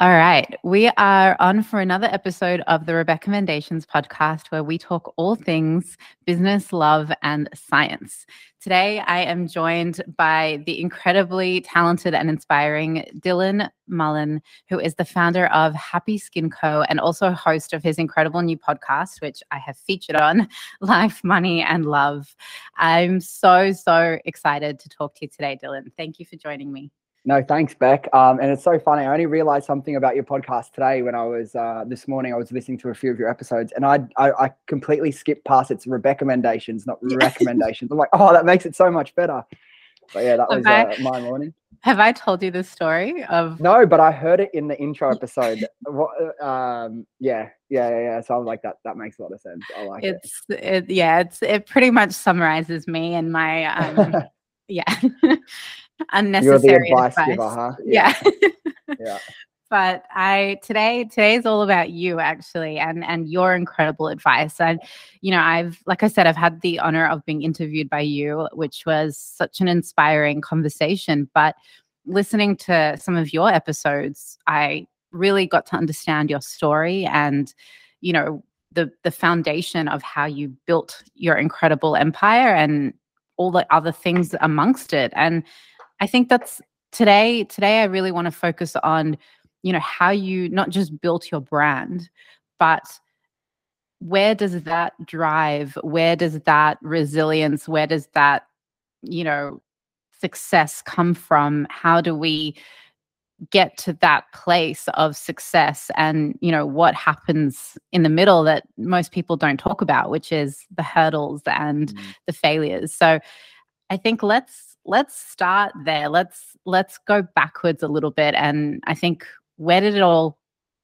All right. We are on for another episode of the Rebecca-Mendations podcast where we talk all things business, love, and science. Today, I am joined by the incredibly talented and inspiring Dylan Mullan, who is the founder of Happy Skin Co. and also host of his incredible new podcast, which I have featured on Life, Money, and Love. I'm so, so excited to talk to you today, Dylan. Thank you for joining me. No, thanks, Beck. Um, and it's so funny. I only realized something about your podcast today when I was uh, this morning. I was listening to a few of your episodes, and I I, I completely skipped past its recommendations, not recommendations. I'm like, oh, that makes it so much better. But yeah, that was uh, my morning. Have I told you the story of? No, but I heard it in the intro episode. um, yeah, yeah, yeah, yeah. So I'm like, that that makes a lot of sense. I like it's, it. it yeah, it's it pretty much summarizes me and my um, yeah unnecessary You're the advice, advice. giver, huh? Yeah. Yeah. yeah. But I today today is all about you actually and and your incredible advice. And you know, I've like I said, I've had the honor of being interviewed by you, which was such an inspiring conversation. But listening to some of your episodes, I really got to understand your story and you know the the foundation of how you built your incredible empire and all the other things amongst it and I think that's today today I really want to focus on you know how you not just built your brand but where does that drive where does that resilience where does that you know success come from how do we get to that place of success and you know what happens in the middle that most people don't talk about which is the hurdles and mm. the failures so i think let's let's start there. Let's let's go backwards a little bit. And I think where did it all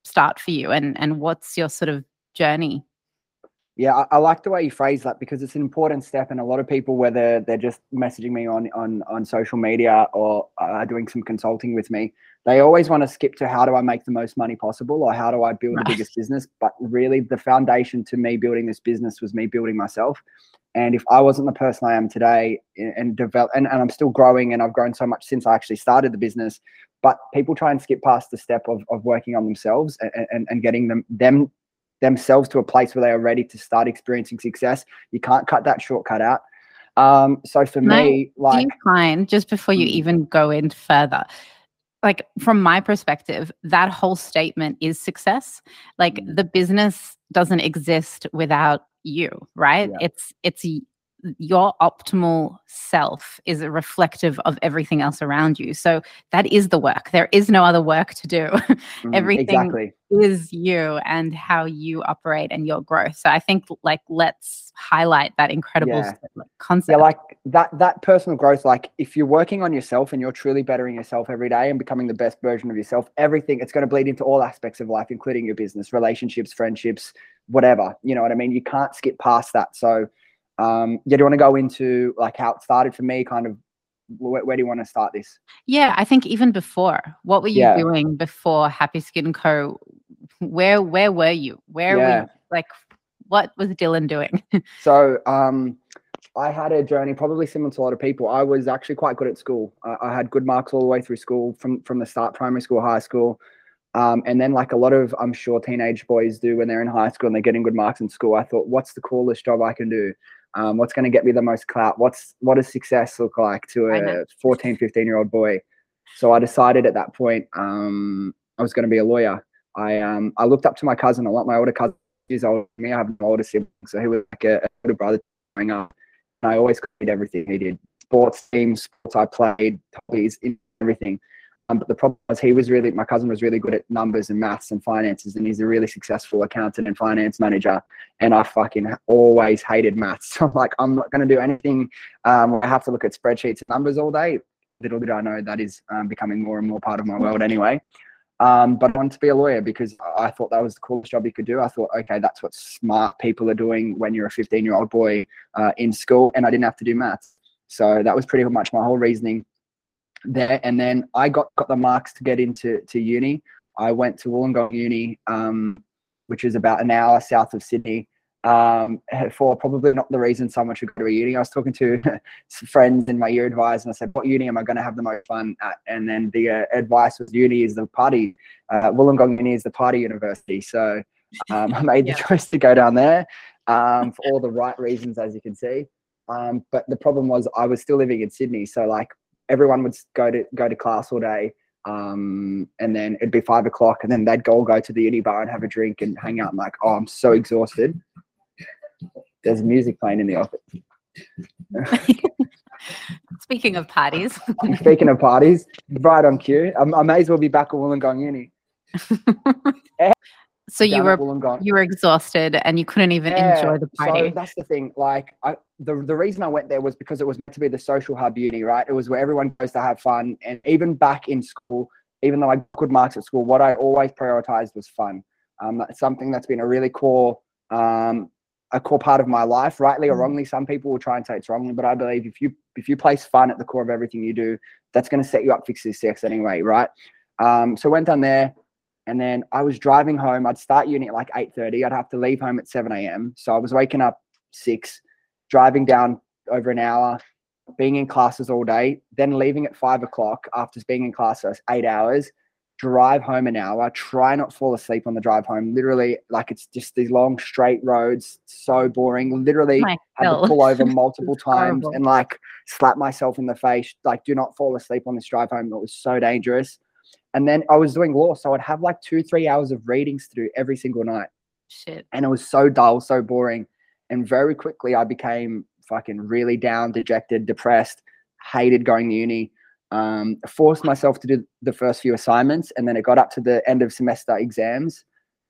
start for you, and and what's your sort of journey? Yeah, I, I, like the way you phrase that because it's an important step, and a lot of people, whether they're just messaging me on on on social media or uh, doing some consulting with me, they always want to skip to how do I make the most money possible or how do I build right. the biggest business. But really, the foundation to me building this business was me building myself. And if I wasn't the person I am today and develop and, and I'm still growing and I've grown so much since I actually started the business, but people try and skip past the step of, of working on themselves and, and, and getting them them themselves to a place where they are ready to start experiencing success. You can't cut that shortcut out. Um, so for me, like decline, just before you mm. even go in further, like from my perspective, that whole statement is success. Like mm. the business doesn't exist without you, right? Yeah. It's it's your optimal self is a reflective of everything else around you. So that is the work. There is no other work to do. Mm, everything exactly. is you and how you operate and your growth. So I think like let's highlight that incredible yeah. concept. Yeah, like that that personal growth. Like if you're working on yourself and you're truly bettering yourself every day and becoming the best version of yourself, everything it's going to bleed into all aspects of life, including your business, relationships, friendships, whatever. You know what I mean? You can't skip past that. So um, yeah, do you want to go into like how it started for me? Kind of where, where do you want to start this? Yeah, I think even before, what were you yeah. doing before Happy Skin Co? Where where were you? Where yeah. were like what was Dylan doing? so um I had a journey probably similar to a lot of people. I was actually quite good at school. I, I had good marks all the way through school from from the start, primary school, high school. Um, and then, like a lot of, I'm sure teenage boys do when they're in high school and they're getting good marks in school, I thought, what's the coolest job I can do? Um, what's going to get me the most clout? What's what does success look like to a 14, 15 year old boy? So I decided at that point um, I was going to be a lawyer. I um, I looked up to my cousin a lot. My older cousin is older than me. I have an older sibling, so he was like a, older brother growing up. And I always did everything he did: sports teams, sports I played, hobbies, everything. Um, but the problem was he was really, my cousin was really good at numbers and maths and finances, and he's a really successful accountant and finance manager. And I fucking always hated maths. So I'm like, I'm not going to do anything. Um, I have to look at spreadsheets and numbers all day. Little did I know that is um, becoming more and more part of my world anyway. Um, but I wanted to be a lawyer because I thought that was the coolest job you could do. I thought, okay, that's what smart people are doing when you're a 15 year old boy uh, in school, and I didn't have to do maths. So that was pretty much my whole reasoning there. And then I got, got the marks to get into to uni. I went to Wollongong Uni, um, which is about an hour south of Sydney. Um, for probably not the reason someone should go to a uni. I was talking to friends in my year advisor and I said, what uni am I going to have the most fun at? And then the uh, advice was uni is the party. uh, Wollongong Uni is the party university. So um, I made the yeah. choice to go down there um, for all the right reasons, as you can see. Um, but the problem was I was still living in Sydney, so like everyone would go to go to class all day, um, and then it'd be five o'clock, and then they'd go go to the uni bar and have a drink and hang out. I'm like, oh, I'm so exhausted. There's music playing in the office. Speaking of parties. Speaking of parties, right on cue. I, I may as well be back at Wollongong Uni. so you were you were exhausted and you couldn't even yeah, enjoy the party. So that's the thing. Like I, the the reason I went there was because it was meant to be the social hub uni, right? It was where everyone goes to have fun. And even back in school, even though I got good marks at school, what I always prioritized was fun. Um, that's something that's been a really core um, a core part of my life, rightly or mm. wrongly. Some people will try and say it's wrongly, but I believe if you if you place fun at the core of everything you do, that's going to set you up for success anyway, right? Um, so went down there, and then I was driving home. I'd start uni at like eight thirty. I'd have to leave home at seven a.m. So I was waking up six, driving down over an hour, being in classes all day, then leaving at five o'clock after being in class for eight hours, drive home an hour, try not fall asleep on the drive home. Literally, like it's just these long straight roads, so boring. Literally My had to pull over multiple times and like slap myself in the face, like do not fall asleep on this drive home. It was so dangerous. And then I was doing law, so I'd have like two, three hours of readings to do every single night. Shit. And it was so dull, so boring. And very quickly I became fucking really down, dejected, depressed, hated going to uni um, forced myself to do the first few assignments, and then it got up to the end of semester exams,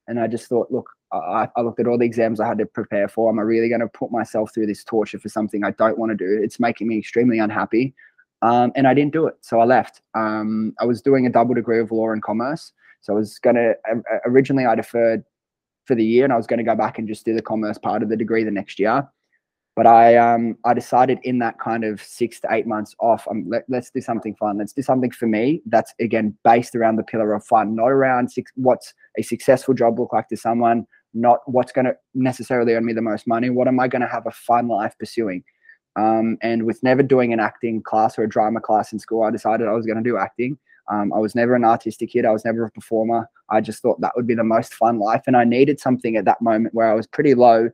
and I just thought, look, I, I looked at all the exams I had to prepare for. Am I really going to put myself through this torture for something I don't want to do? It's making me extremely unhappy. Um, and I didn't do it. So I left. Um, I was doing a double degree of law and commerce. So I was going to, originally I deferred for the year and I was going to go back and just do the commerce part of the degree the next year. But I um I decided in that kind of six to eight months off, um, let, us do something fun. Let's do something for me that's again based around the pillar of fun, not around six, what's a successful job look like to someone, not what's going to necessarily earn me the most money. What am I going to have a fun life pursuing? Um, and with never doing an acting class or a drama class in school, I decided I was going to do acting. Um, I was never an artistic kid. I was never a performer. I just thought that would be the most fun life. And I needed something at that moment where I was pretty low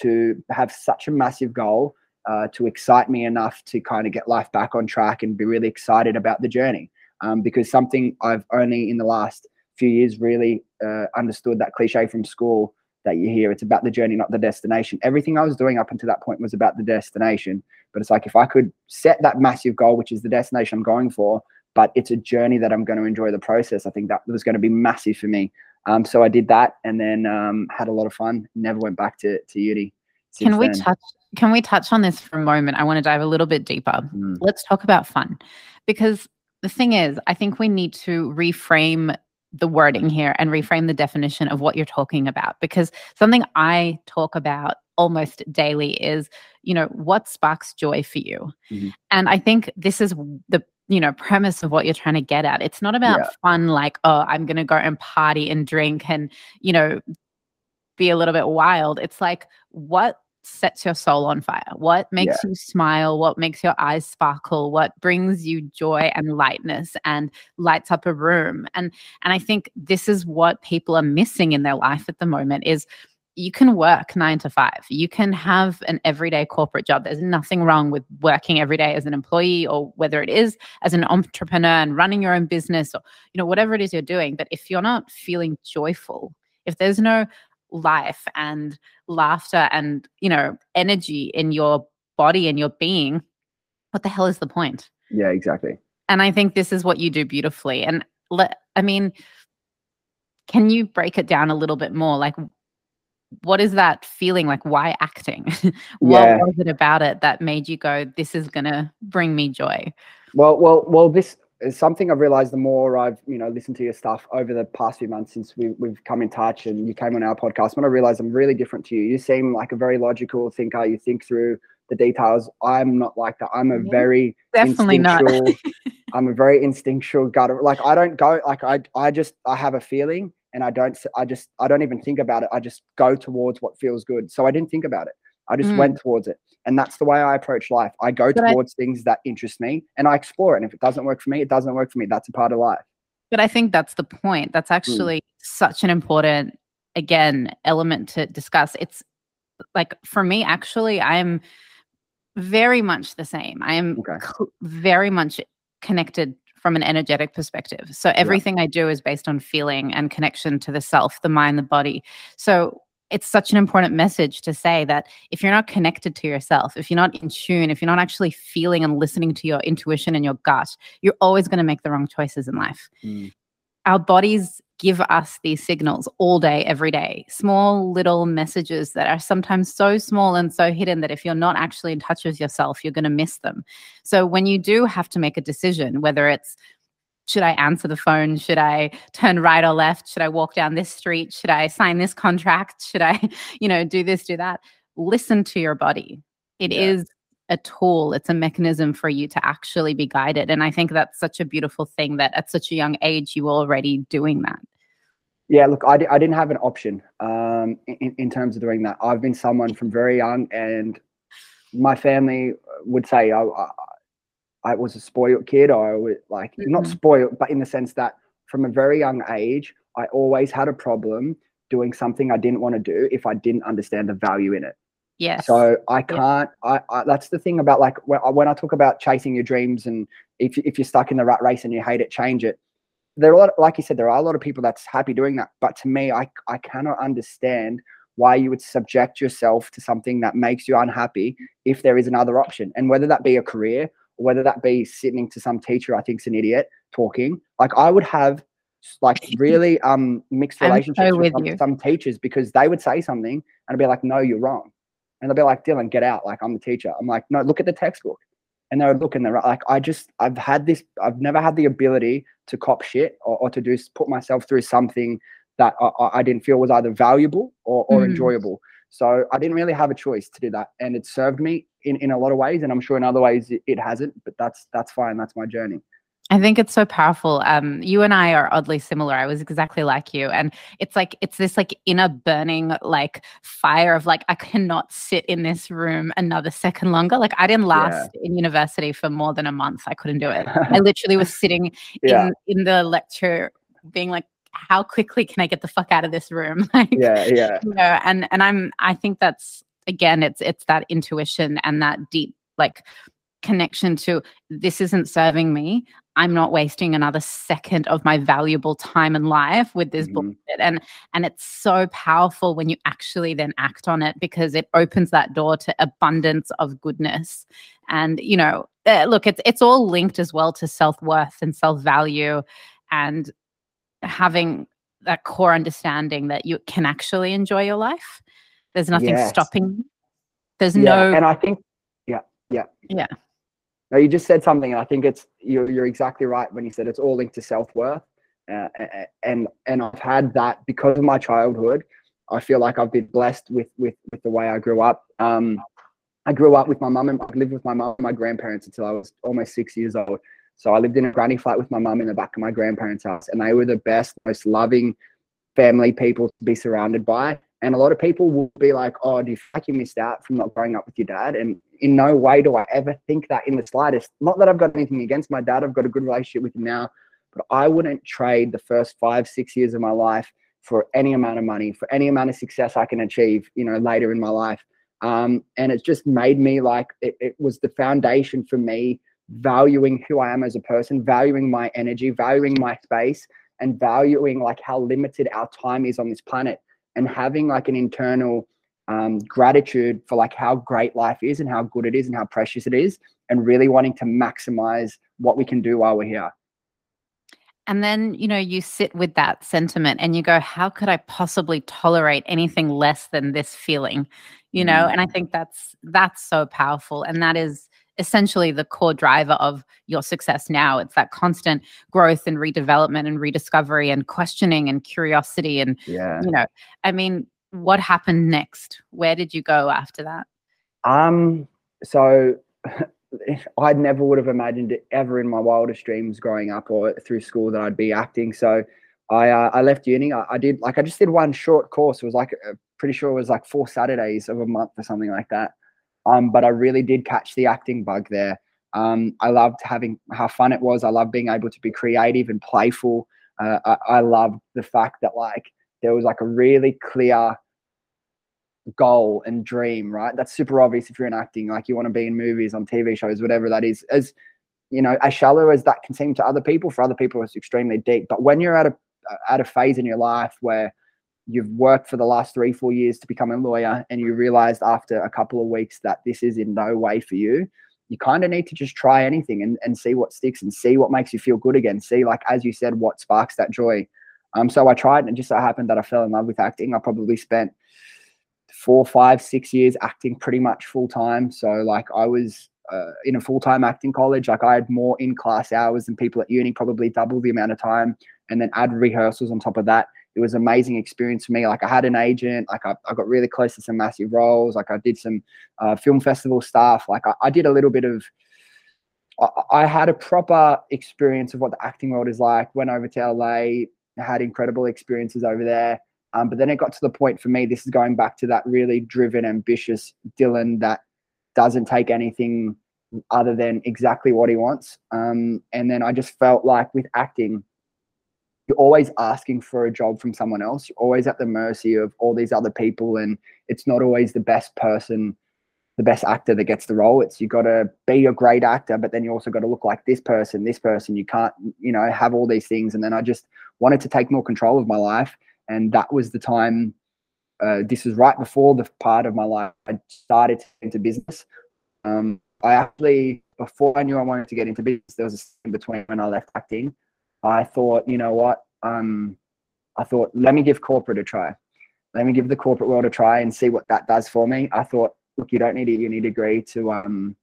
to have such a massive goal uh, to excite me enough to kind of get life back on track and be really excited about the journey. Um, because something I've only in the last few years really uh, understood that cliche from school that you hear it's about the journey, not the destination. Everything I was doing up until that point was about the destination. But it's like if I could set that massive goal, which is the destination I'm going for, but it's a journey that I'm going to enjoy the process, I think that was going to be massive for me. Um, so I did that and then um, had a lot of fun. Never went back to to uni. Can we then. touch? Can we touch on this for a moment? I want to dive a little bit deeper. Mm. Let's talk about fun, because the thing is, I think we need to reframe the wording here and reframe the definition of what you're talking about. Because something I talk about almost daily is, you know, what sparks joy for you, mm-hmm. and I think this is the you know premise of what you're trying to get at it's not about yeah. fun like oh i'm going to go and party and drink and you know be a little bit wild it's like what sets your soul on fire what makes yeah. you smile what makes your eyes sparkle what brings you joy and lightness and lights up a room and and i think this is what people are missing in their life at the moment is you can work nine to five. You can have an everyday corporate job. There's nothing wrong with working every day as an employee or whether it is as an entrepreneur and running your own business or, you know, whatever it is you're doing. But if you're not feeling joyful, if there's no life and laughter and, you know, energy in your body and your being, what the hell is the point? Yeah, exactly. And I think this is what you do beautifully. And let, I mean, can you break it down a little bit more? Like, what is that feeling like why acting what yeah. was it about it that made you go this is gonna bring me joy well well well this is something i've realized the more i've you know listened to your stuff over the past few months since we, we've come in touch and you came on our podcast when i realized i'm really different to you you seem like a very logical thinker you think through the details i'm not like that i'm a very definitely not i'm a very instinctual gut like i don't go like i i just i have a feeling and I don't I just I don't even think about it. I just go towards what feels good. So I didn't think about it. I just mm. went towards it. And that's the way I approach life. I go but towards I, things that interest me and I explore it. And if it doesn't work for me, it doesn't work for me. That's a part of life. But I think that's the point. That's hmm. actually mm. such an important, again, element to discuss. It's like for me, actually, I'm very much the same. I am okay. cl- very much connected from an energetic perspective. So everything yeah. I do is based on feeling and connection to the self, the mind, the body. So it's such an important message to say that if you're not connected to yourself, if you're not in tune, if you're not actually feeling and listening to your intuition and your gut, you're always going to make the wrong choices in life. Mm. Our bodies give us these signals all day, every day, small little messages that are sometimes so small and so hidden that if you're not actually in touch with yourself, you're going to miss them. So when you do have to make a decision, whether it's should I answer the phone? Should I turn right or left? Should I walk down this street? Should I sign this contract? Should I, you know, do this, do that? Listen to your body. It yeah. is a tool, it's a mechanism for you to actually be guided. And I think that's such a beautiful thing that at such a young age, you were already doing that. Yeah, look, I d- I didn't have an option um, in, in terms of doing that. I've been someone from very young, and my family would say I, I, I was a spoiled kid. I was like mm-hmm. not spoiled, but in the sense that from a very young age, I always had a problem doing something I didn't want to do if I didn't understand the value in it. Yeah. So I can't. Yeah. I, I, that's the thing about like when, when I talk about chasing your dreams and if if you're stuck in the rat race and you hate it, change it. There are a lot, like you said, there are a lot of people that's happy doing that. But to me, I I cannot understand why you would subject yourself to something that makes you unhappy if there is another option, and whether that be a career whether that be sitting to some teacher I think's an idiot talking. Like I would have like really um mixed relationships so with, with some, some, teachers because they would say something and I'd be like, no, you're wrong. And they'd be like, Dylan, get out. Like I'm the teacher. I'm like, no, look at the textbook. And they would look and they're like, I just, I've had this, I've never had the ability to cop shit or, or to do, put myself through something that I, I didn't feel was either valuable or, or mm. enjoyable. So I didn't really have a choice to do that. And it served me in, in a lot of ways. And I'm sure in other ways it, it hasn't, but that's that's fine. That's my journey. I think it's so powerful. Um, you and I are oddly similar. I was exactly like you. And it's like, it's this like inner burning like fire of like, I cannot sit in this room another second longer. Like I didn't last yeah. in university for more than a month. I couldn't do it. I literally was sitting yeah. in, in the lecture being like, how quickly can I get the fuck out of this room? like, yeah, yeah. You know, and and I'm I think that's again, it's it's that intuition and that deep like connection to this isn't serving me. I'm not wasting another second of my valuable time and life with this mm-hmm. bullshit. And and it's so powerful when you actually then act on it because it opens that door to abundance of goodness. And you know, uh, look, it's it's all linked as well to self worth and self value and having that core understanding that you can actually enjoy your life. There's nothing yes. stopping. There's yeah, no. And I think, yeah, yeah, yeah. No, you just said something, and I think it's you're you're exactly right when you said it's all linked to self worth, uh, and and I've had that because of my childhood. I feel like I've been blessed with with with the way I grew up. Um, I grew up with my mum and I lived with my mum and my grandparents until I was almost six years old. So I lived in a granny flat with my mum in the back of my grandparents' house, and they were the best, most loving family people to be surrounded by. And a lot of people will be like, "Oh, do you like you missed out from not growing up with your dad?" And in no way do I ever think that in the slightest. Not that I've got anything against my dad; I've got a good relationship with him now. But I wouldn't trade the first five, six years of my life for any amount of money, for any amount of success I can achieve, you know, later in my life. Um, and it's just made me like it, it was the foundation for me valuing who I am as a person, valuing my energy, valuing my space, and valuing like how limited our time is on this planet, and having like an internal um, gratitude for like how great life is and how good it is and how precious it is, and really wanting to maximize what we can do while we're here. And then, you know, you sit with that sentiment and you go, how could I possibly tolerate anything less than this feeling? You know, mm. and I think that's that's so powerful. And that is essentially the core driver of your success now. It's that constant growth and redevelopment and rediscovery and questioning and curiosity. And, yeah. you know, I mean, what happened next? Where did you go after that? Um, so I never would have imagined it ever in my wildest dreams growing up or through school that I'd be acting. So I uh, I left uni. I, I, did like I just did one short course. It was like uh, pretty sure it was like four Saturdays of a month or something like that. Um, but I really did catch the acting bug there. Um, I loved having how fun it was. I loved being able to be creative and playful. uh, I, I loved the fact that like there was like a really clear goal and dream, right? That's super obvious if you're in acting, like you want to be in movies, on TV shows, whatever that is. As you know, as shallow as that can seem to other people, for other people it's extremely deep. But when you're at a at a phase in your life where you've worked for the last three, four years to become a lawyer, and you realized after a couple of weeks that this is in no way for you, you kind of need to just try anything and, and see what sticks and see what makes you feel good again. See, like as you said, what sparks that joy. Um, so I tried, and it just so happened that I fell in love with acting. I probably spent four, five, six years acting pretty much full time. So like I was uh, in a full time acting college. Like I had more in class hours than people at uni, probably double the amount of time, and then add rehearsals on top of that. It was an amazing experience for me. Like I had an agent. Like I, I got really close to some massive roles. Like I did some uh, film festival stuff. Like I, I did a little bit of. I, I had a proper experience of what the acting world is like. Went over to LA, had incredible experiences over there. Um, but then it got to the point for me, this is going back to that really driven, ambitious Dylan that doesn't take anything other than exactly what he wants. Um, and then I just felt like with acting, you're always asking for a job from someone else. You're always at the mercy of all these other people, and it's not always the best person, the best actor that gets the role. It's you got to be a great actor, but then you also got to look like this person, this person. You can't, you know, have all these things. And then I just wanted to take more control of my life and that was the time. Uh, this was right before the part of my life I started into business. Um, I actually, before I knew I wanted to get into business, there was a in between when I left acting. I thought, you know what? Um, I thought, let me give corporate a try. Let me give the corporate world a try and see what that does for me. I thought, look, you don't need a uni degree to um,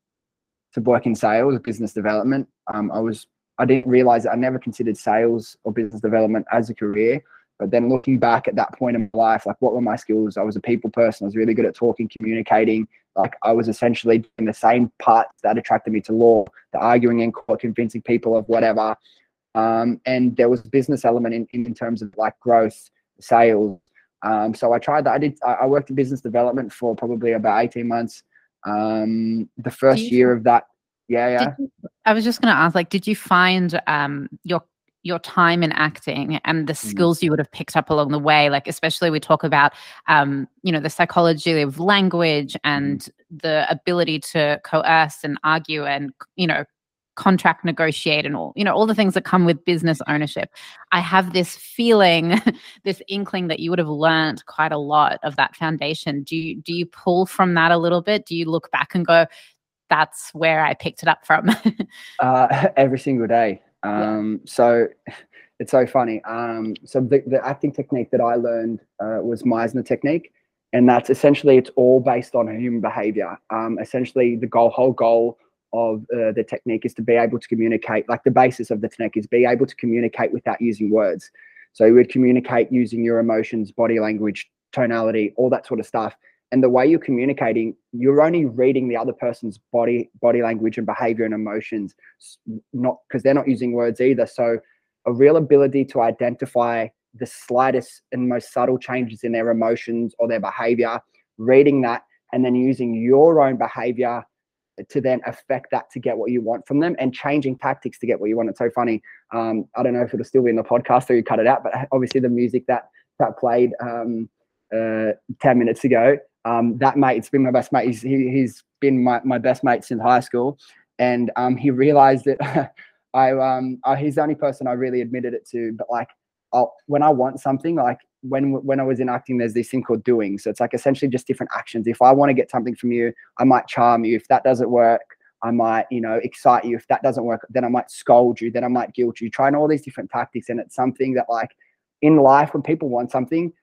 to work in sales, or business development. Um, I was, I didn't realize that I never considered sales or business development as a career. But then looking back at that point in my life, like what were my skills? I was a people person. I was really good at talking, communicating. Like I was essentially doing the same parts that attracted me to law, the arguing in court, convincing people of whatever. Um, and there was a business element in, in terms of like growth, sales. Um, so I tried that. I did. I worked in business development for probably about eighteen months. Um, the first year of that, yeah, yeah. You, I was just going to ask, like, did you find um, your your time in acting and the mm. skills you would have picked up along the way like especially we talk about um, you know the psychology of language mm. and the ability to coerce and argue and you know contract negotiate and all you know all the things that come with business ownership i have this feeling this inkling that you would have learned quite a lot of that foundation do you do you pull from that a little bit do you look back and go that's where i picked it up from uh, every single day um, yeah. So it's so funny. Um, so the, the acting technique that I learned uh, was Meisner technique, and that's essentially it's all based on human behavior. Um, essentially, the goal, whole goal of uh, the technique is to be able to communicate. Like the basis of the technique is be able to communicate without using words. So you would communicate using your emotions, body language, tonality, all that sort of stuff and the way you're communicating you're only reading the other person's body body language and behavior and emotions not because they're not using words either so a real ability to identify the slightest and most subtle changes in their emotions or their behavior reading that and then using your own behavior to then affect that to get what you want from them and changing tactics to get what you want. It's so funny. Um, I don't know if it'll still be in the podcast or you cut it out, but obviously the music that that played um, uh, 10 minutes ago um, that mate, it's been my best mate. He's, he, has been my, my best mate since high school. And um, he realized that I, um, I, he's the only person I really admitted it to. But like, I'll, when I want something, like when when I was in acting, there's this thing called doing. So it's like essentially just different actions. If I want to get something from you, I might charm you. If that doesn't work, I might, you know, excite you. If that doesn't work, then I might scold you. Then I might guilt you. Trying all these different tactics, and it's something that like in life when people want something,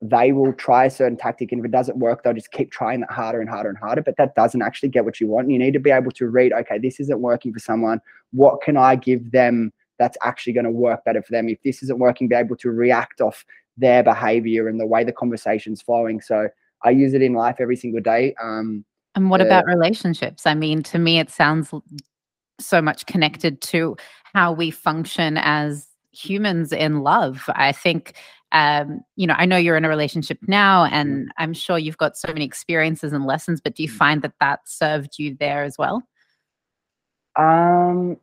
they will try a certain tactic and if it doesn't work they'll just keep trying that harder and harder and harder but that doesn't actually get what you want you need to be able to read okay this isn't working for someone what can i give them that's actually going to work better for them if this isn't working be able to react off their behavior and the way the conversation's flowing so i use it in life every single day um, and what uh, about relationships i mean to me it sounds so much connected to how we function as humans in love. I think um, you know, I know you're in a relationship now, and mm-hmm. I'm sure you've got so many experiences and lessons. But do you mm-hmm. find that that served you there as well? Um,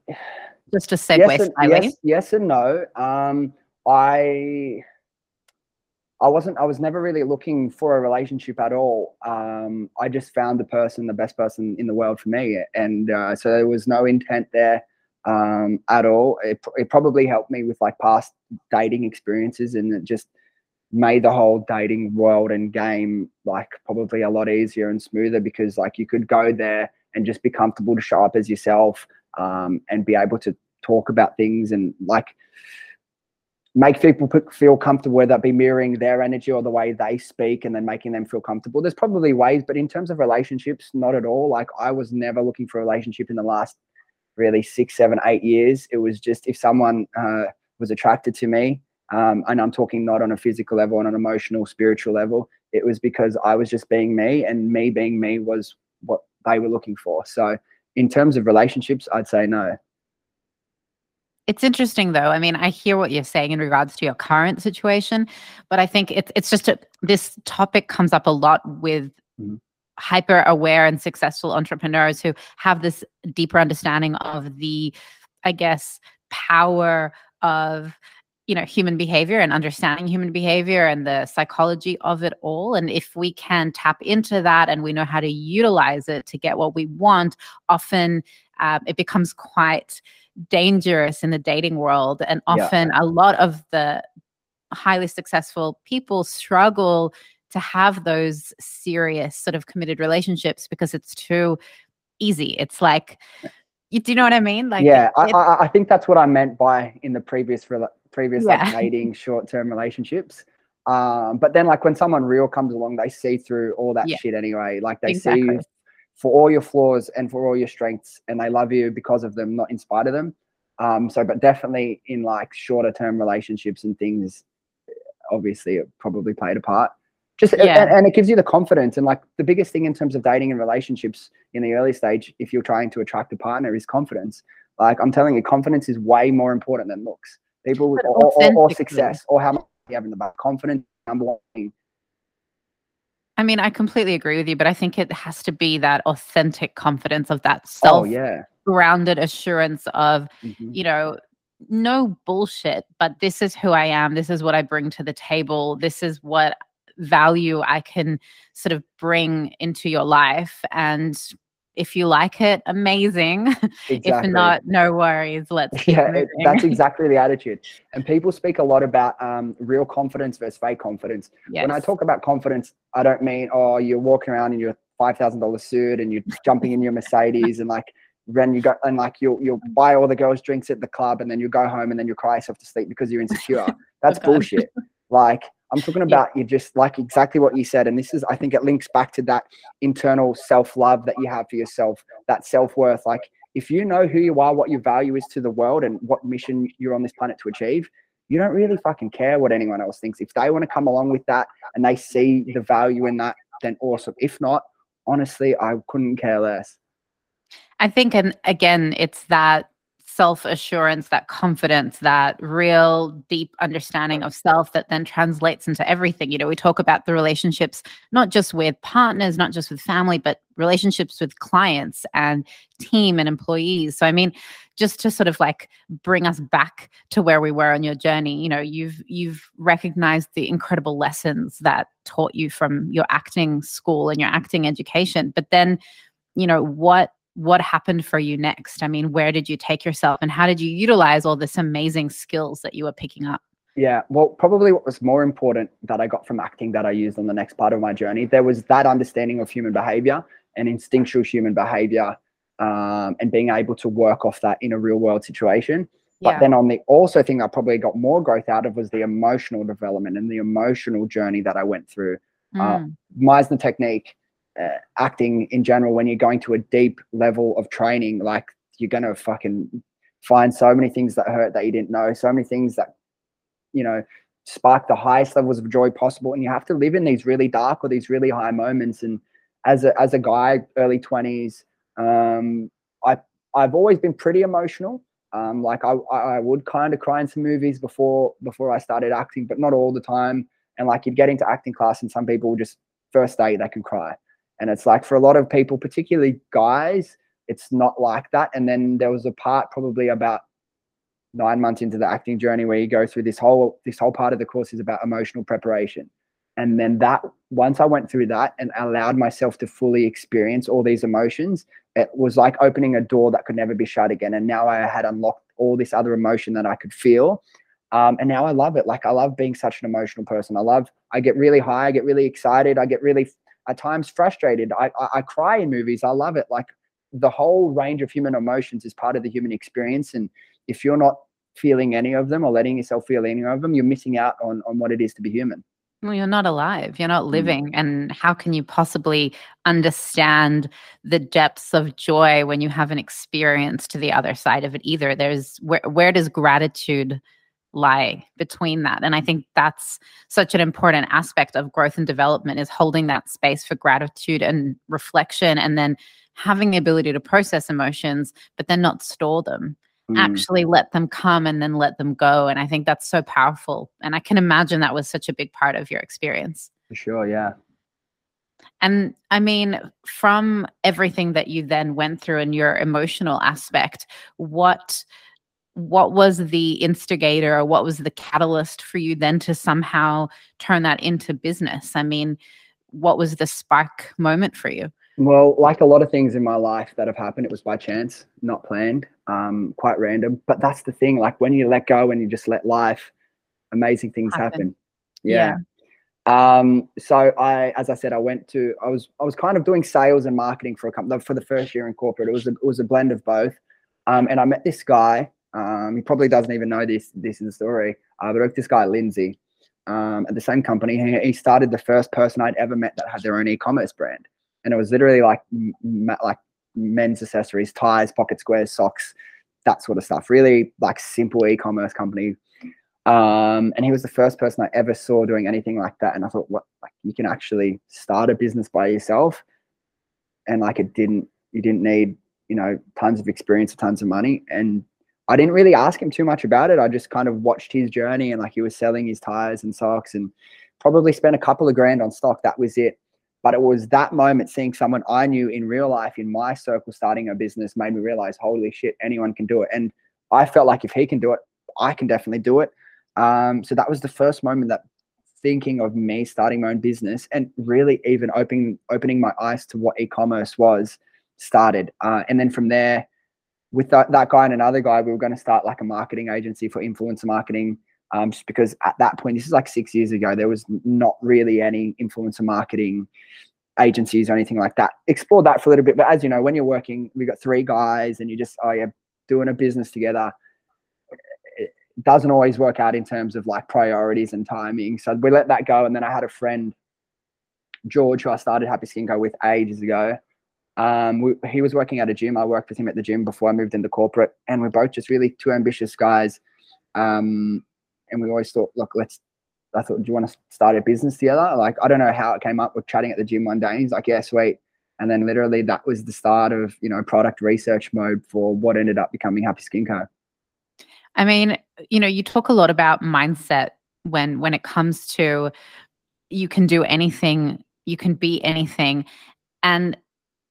just a segue yes and, yes, yes, and no. Um, I I wasn't I was never really looking for a relationship at all. Um, I just found the person, the best person in the world for me, and uh, so there was no intent there um, at all. It, it probably helped me with like past dating experiences, and it just made the whole dating world and game like probably a lot easier and smoother because like you could go there and just be comfortable to show up as yourself um, and be able to talk about things and like make people feel comfortable, whether that be mirroring their energy or the way they speak and then making them feel comfortable. There's probably ways, but in terms of relationships, not at all. Like I was never looking for a relationship in the last really six, seven, eight years. It was just if someone uh, was attracted to me, um, and I'm talking not on a physical level, on an emotional, spiritual level, it was because I was just being me, and me being me was what they were looking for. So, in terms of relationships, I'd say no. It's interesting though. I mean, I hear what you're saying in regards to your current situation, but I think it's it's just a, this topic comes up a lot with mm-hmm. hyper aware and successful entrepreneurs who have this deeper understanding of the I guess power of you know human behavior and understanding human behavior and the psychology of it all and if we can tap into that and we know how to utilize it to get what we want often uh, it becomes quite dangerous in the dating world and often yeah. a lot of the highly successful people struggle to have those serious sort of committed relationships because it's too easy it's like you, do you know what i mean like yeah it, I, I, think that's what i meant by in the previous previous yeah. like dating short-term relationships um but then like when someone real comes along they see through all that yeah. shit anyway like they exactly. see for all your flaws and for all your strengths and they love you because of them not in spite of them. Um so but definitely in like shorter term relationships and things obviously it probably played a part. Just yeah. and, and, it gives you the confidence and like the biggest thing in terms of dating and relationships in the early stage if you're trying to attract a partner is confidence. Like i'm telling you confidence is way more important than looks. People or, or, or, success or how much you have in the back confidence number one I mean, I completely agree with you, but I think it has to be that authentic confidence of that self oh, yeah. grounded assurance of, mm-hmm. you know, no bullshit, but this is who I am. This is what I bring to the table. This is what value I can sort of bring into your life. And if you like it, amazing. Exactly. if not, no worries. Let's yeah, it, that's exactly the attitude. And people speak a lot about um, real confidence versus fake confidence. Yes. When I talk about confidence, I don't mean oh you're walking around in your five thousand dollar suit and you're jumping in your Mercedes and like then you go and like you'll you'll buy all the girls drinks at the club and then you go home and then you cry yourself to sleep because you're insecure. That's bullshit. Like I'm talking about yeah. you just like exactly what you said. And this is, I think it links back to that internal self love that you have for yourself, that self worth. Like, if you know who you are, what your value is to the world, and what mission you're on this planet to achieve, you don't really fucking care what anyone else thinks. If they want to come along with that and they see the value in that, then awesome. If not, honestly, I couldn't care less. I think, and again, it's that self assurance, that confidence, that real deep understanding of self that then translates into everything. You know, we talk about the relationships, not just with partners, not just with family, but relationships with clients and team and employees. So, I mean, just to sort of like bring us back to where we were on your journey, you know, you've you've recognized the incredible lessons that taught you from your acting school and your acting education, but then, you know, what what happened for you next? I mean, where did you take yourself and how did you utilize all this amazing skills that you were picking up? Yeah, well, probably what was more important that I got from acting that I used on the next part of my journey, there was that understanding of human behavior and instinctual human behavior um, and being able to work off that in a real world situation. But yeah. then on the also thing I probably got more growth out of was the emotional development and the emotional journey that I went through. Mm. Uh, Meisner technique uh, acting in general when you're going to a deep level of training like you're going to fucking find so many things that hurt that you didn't know so many things that you know spark the highest levels of joy possible. And you have to live in these really dark or these really high moments. And as a as a guy early 20s um i i've always been pretty emotional. Um like i i would kind of cry in some movies before before i started acting but not all the time. And like you'd get into acting class and some people just first day they can cry and it's like for a lot of people, particularly guys, it's not like that. And then there was a part probably about nine months into the acting journey where you go through this whole this whole part of the course is about emotional preparation. And then that once i went through that and allowed myself to fully experience all these emotions it was like opening a door that could never be shut again. And now i had unlocked all this other emotion that i could feel. Um, and now i love it. Like i love being such an emotional person. I love i get really high i get really excited i get really at times frustrated i i, I cry in movies i love it like the whole range of human emotions is part of the human experience and if you're not feeling any of them or letting yourself feel any of them you're missing out on on what it is to be human well, you're not alive. You're not mm. living. Mm. And how can you possibly understand the depths of joy when you haven't experienced to the other side of it either? There's where where does gratitude lie between that? And I think that's such an important aspect of growth and development is holding that space for gratitude and reflection and then having the ability to process emotions, but then not store them mm. actually let them come and then let them go. And I think that's so powerful. And I can imagine that was such a big part of your experience. For sure, yeah. And I mean, from everything that you then went through and your emotional aspect, what what was the instigator or what was the catalyst for you then to somehow turn that into business? I mean, what was the spark moment for you? Well, like a lot of things in my life that have happened, it was by chance, not planned, um, quite random. But that's the thing. Like when you let go and you just let life, amazing things happen. happen. Yeah. yeah. Um, so I, as I said, I went to, I was, I was kind of doing sales and marketing for a company for the first year in corporate. It was a, it was a blend of both. Um, and I met this guy. Um, he probably doesn't even know this. This is the story. Uh, but this guy, Lindsay, um, at the same company, he, he started the first person I'd ever met that had their own e-commerce brand and it was literally like like men's accessories, ties, pocket squares, socks, that sort of stuff. Really like simple e-commerce company. Um, and he was the first person I ever saw doing anything like that. And I thought, what like you can actually start a business by yourself, and like it didn't you didn't need you know tons of experience tons of money. And I didn't really ask him too much about it. I just kind of watched his journey and like he was selling his tires and socks and probably spent a couple of grand on stock. That was it. But it was that moment seeing someone I knew in real life in my circle starting a business made me realize, holy shit, anyone can do it. And I felt like if he can do it, I can definitely do it. Um, so that was the first moment that thinking of me starting my own business and really even opening opening my eyes to what e-commerce was started. Uh, and then from there, with that, that guy and another guy, we were going to start like a marketing agency for influencer marketing. Um, just because at that point, this is like six years ago, there was not really any influencer marketing agencies or anything like that. Explore that for a little bit. But as you know, when you're working, we've got three guys and you just, oh yeah, doing a business together. It doesn't always work out in terms of like priorities and timing. So we let that go. And then I had a friend, George, who I started Happy Skin Co with ages ago. Um, we, he was working at a gym. I worked with him at the gym before I moved into corporate, and we're both just really two ambitious guys. Um, and we always thought, look, let's I thought, do you want to start a business together? Like, I don't know how it came up. We're chatting at the gym one day. he's like, yeah, sweet. And then literally that was the start of, you know, product research mode for what ended up becoming Happy Skin Co. I mean, you know, you talk a lot about mindset when when it comes to you can do anything, you can be anything. And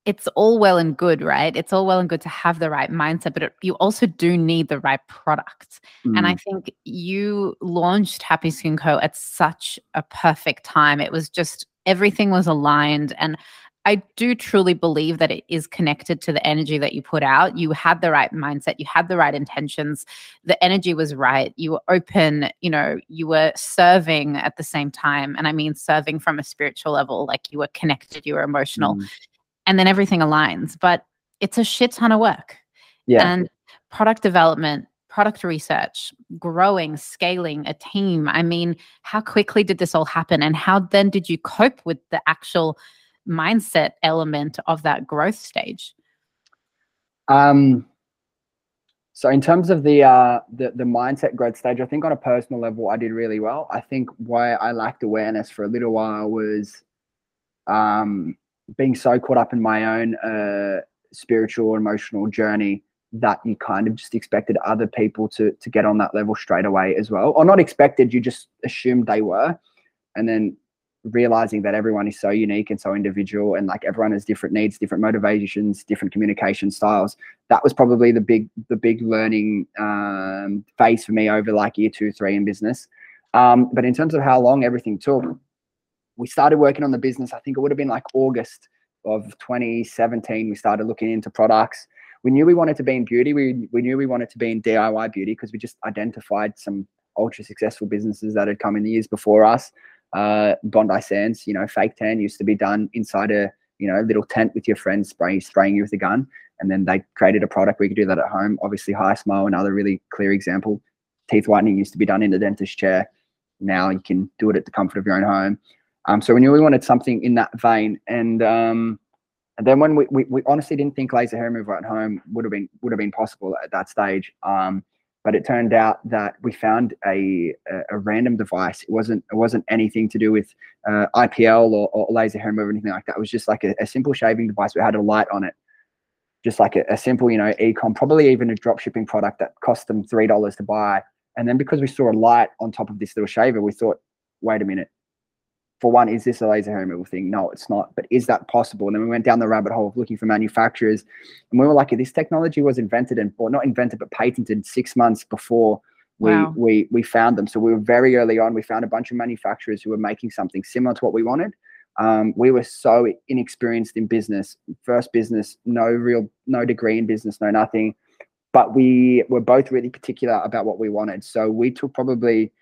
it's all well and good, right? It's all well and good to have the right mindset, but it, you also do need the right product. Mm. And I mm. think you launched Happy Skin Co. at such a perfect time. It was just everything was aligned. And I do truly believe that it is connected to the energy that you put out. You had the right mindset, you had the right intentions, the energy was right. You were open, you know, you were serving at the same time. And I mean, serving from a spiritual level, like you were connected, you were emotional. Mm and then everything aligns. But it's a shit ton of work. Yeah. And product development, product research, growing, scaling a team. I mean, how quickly did this all happen? And how then did you cope with the actual mindset element of that growth stage? Um, so in terms of the, uh, the the mindset growth stage, I think on a personal level, I did really well. I think why I lacked awareness for a little while was um, being so caught up in my own uh, spiritual emotional journey that you kind of just expected other people to to get on that level straight away as well. Or not expected you just assumed they were. And then realizing that everyone is so unique and so individual and like everyone has different needs different motivations different communication styles that was probably the big the big learning um, phase for me over like year two three in business. Um, but in terms of how long everything took we started working on the business i think it would have been like august of 2017 we started looking into products we knew we wanted to be in beauty we, we knew we wanted to be in diy beauty because we just identified some ultra successful businesses that had come in the years before us uh, Bondi Sands, you know, fake tan used to be done inside a you know little tent with your friends spraying spraying you with a gun, and then they created a product you could do that at home. Obviously, Hismile, another really clear example. Teeth whitening used to be done in the dentist chair. Now you can do it at the comfort of your own home. Um, so we knew we wanted something in that vein, and um, and then when we, we, we honestly didn't think laser hair removal at home would have been would have been possible at that stage. Um, but it turned out that we found a, a, a, random device. It wasn't it wasn't anything to do with uh, IPL or, or, laser hair removal or anything like that. It was just like a, a simple shaving device. We had a light on it, just like a, simple, you know, ecom, probably even a drop shipping product that cost them three dollars to buy. And then because we saw a light on top of this little shaver, we thought, wait a minute, for one, is this a laser hair removal thing? No, it's not. But is that possible? And then we went down the rabbit hole of looking for manufacturers, and we were like, this technology was invented and, or not invented, but patented six months before we wow. we we found them. So we were very early on. We found a bunch of manufacturers who were making something similar to what we wanted. Um, we were so inexperienced in business, first business, no real, no degree in business, no nothing. But we were both really particular about what we wanted. So we took probably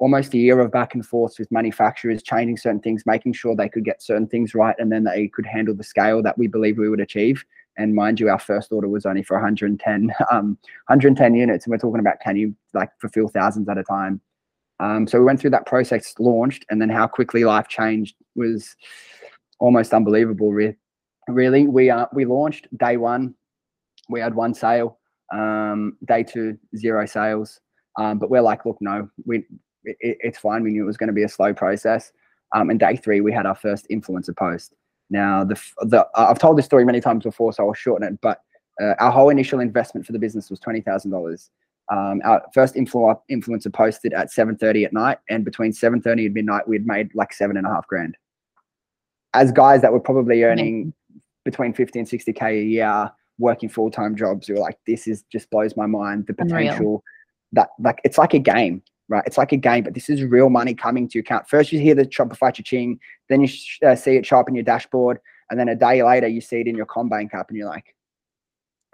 almost a year of back and forth with manufacturers, changing certain things, making sure they could get certain things right, and then they could handle the scale that we believe we would achieve. And mind you, our first order was only for 110, um, 110 units, and we're talking about can you like fulfill thousands at a time. Um, so we went through that process, launched, and then how quickly life changed was almost unbelievable. Really, we uh, we launched day one, we had one sale. Um, day two, zero sales. Um, but we're like, look, no, we it, it's fine. We knew it was going to be a slow process. Um, and day three, we had our first influencer post. Now, the the I've told this story many times before, so I'll shorten it. But uh, our whole initial investment for the business was twenty thousand um, dollars. Our first influ- influencer posted at seven thirty at night, and between seven thirty and midnight, we'd made like seven and a half grand. As guys that were probably earning between fifty and sixty k a year, working full time jobs, we were like, "This is just blows my mind." The potential Unreal. that like it's like a game right? It's like a game, but this is real money coming to your account. First, you hear the Shopify cha-ching, then you sh- uh, see it show up in your dashboard, and then a day later, you see it in your CommBank app, and you're like,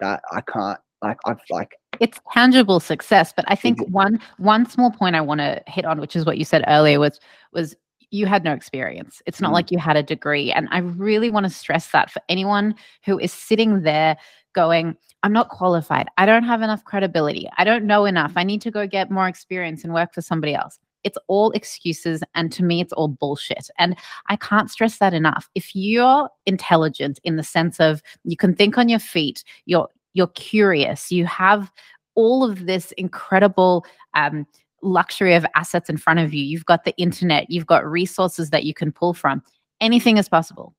"That I can't." Like I've like it's tangible success. But I think one one small point I want to hit on, which is what you said earlier, was was you had no experience. It's not mm. like you had a degree. And I really want to stress that for anyone who is sitting there going, I'm not qualified. I don't have enough credibility. I don't know enough. I need to go get more experience and work for somebody else. It's all excuses. And to me, it's all bullshit. And I can't stress that enough. If you're intelligent in the sense of you can think on your feet, you're you're curious, you have all of this incredible um, luxury of assets in front of you. You've got the internet, you've got resources that you can pull from. Anything is possible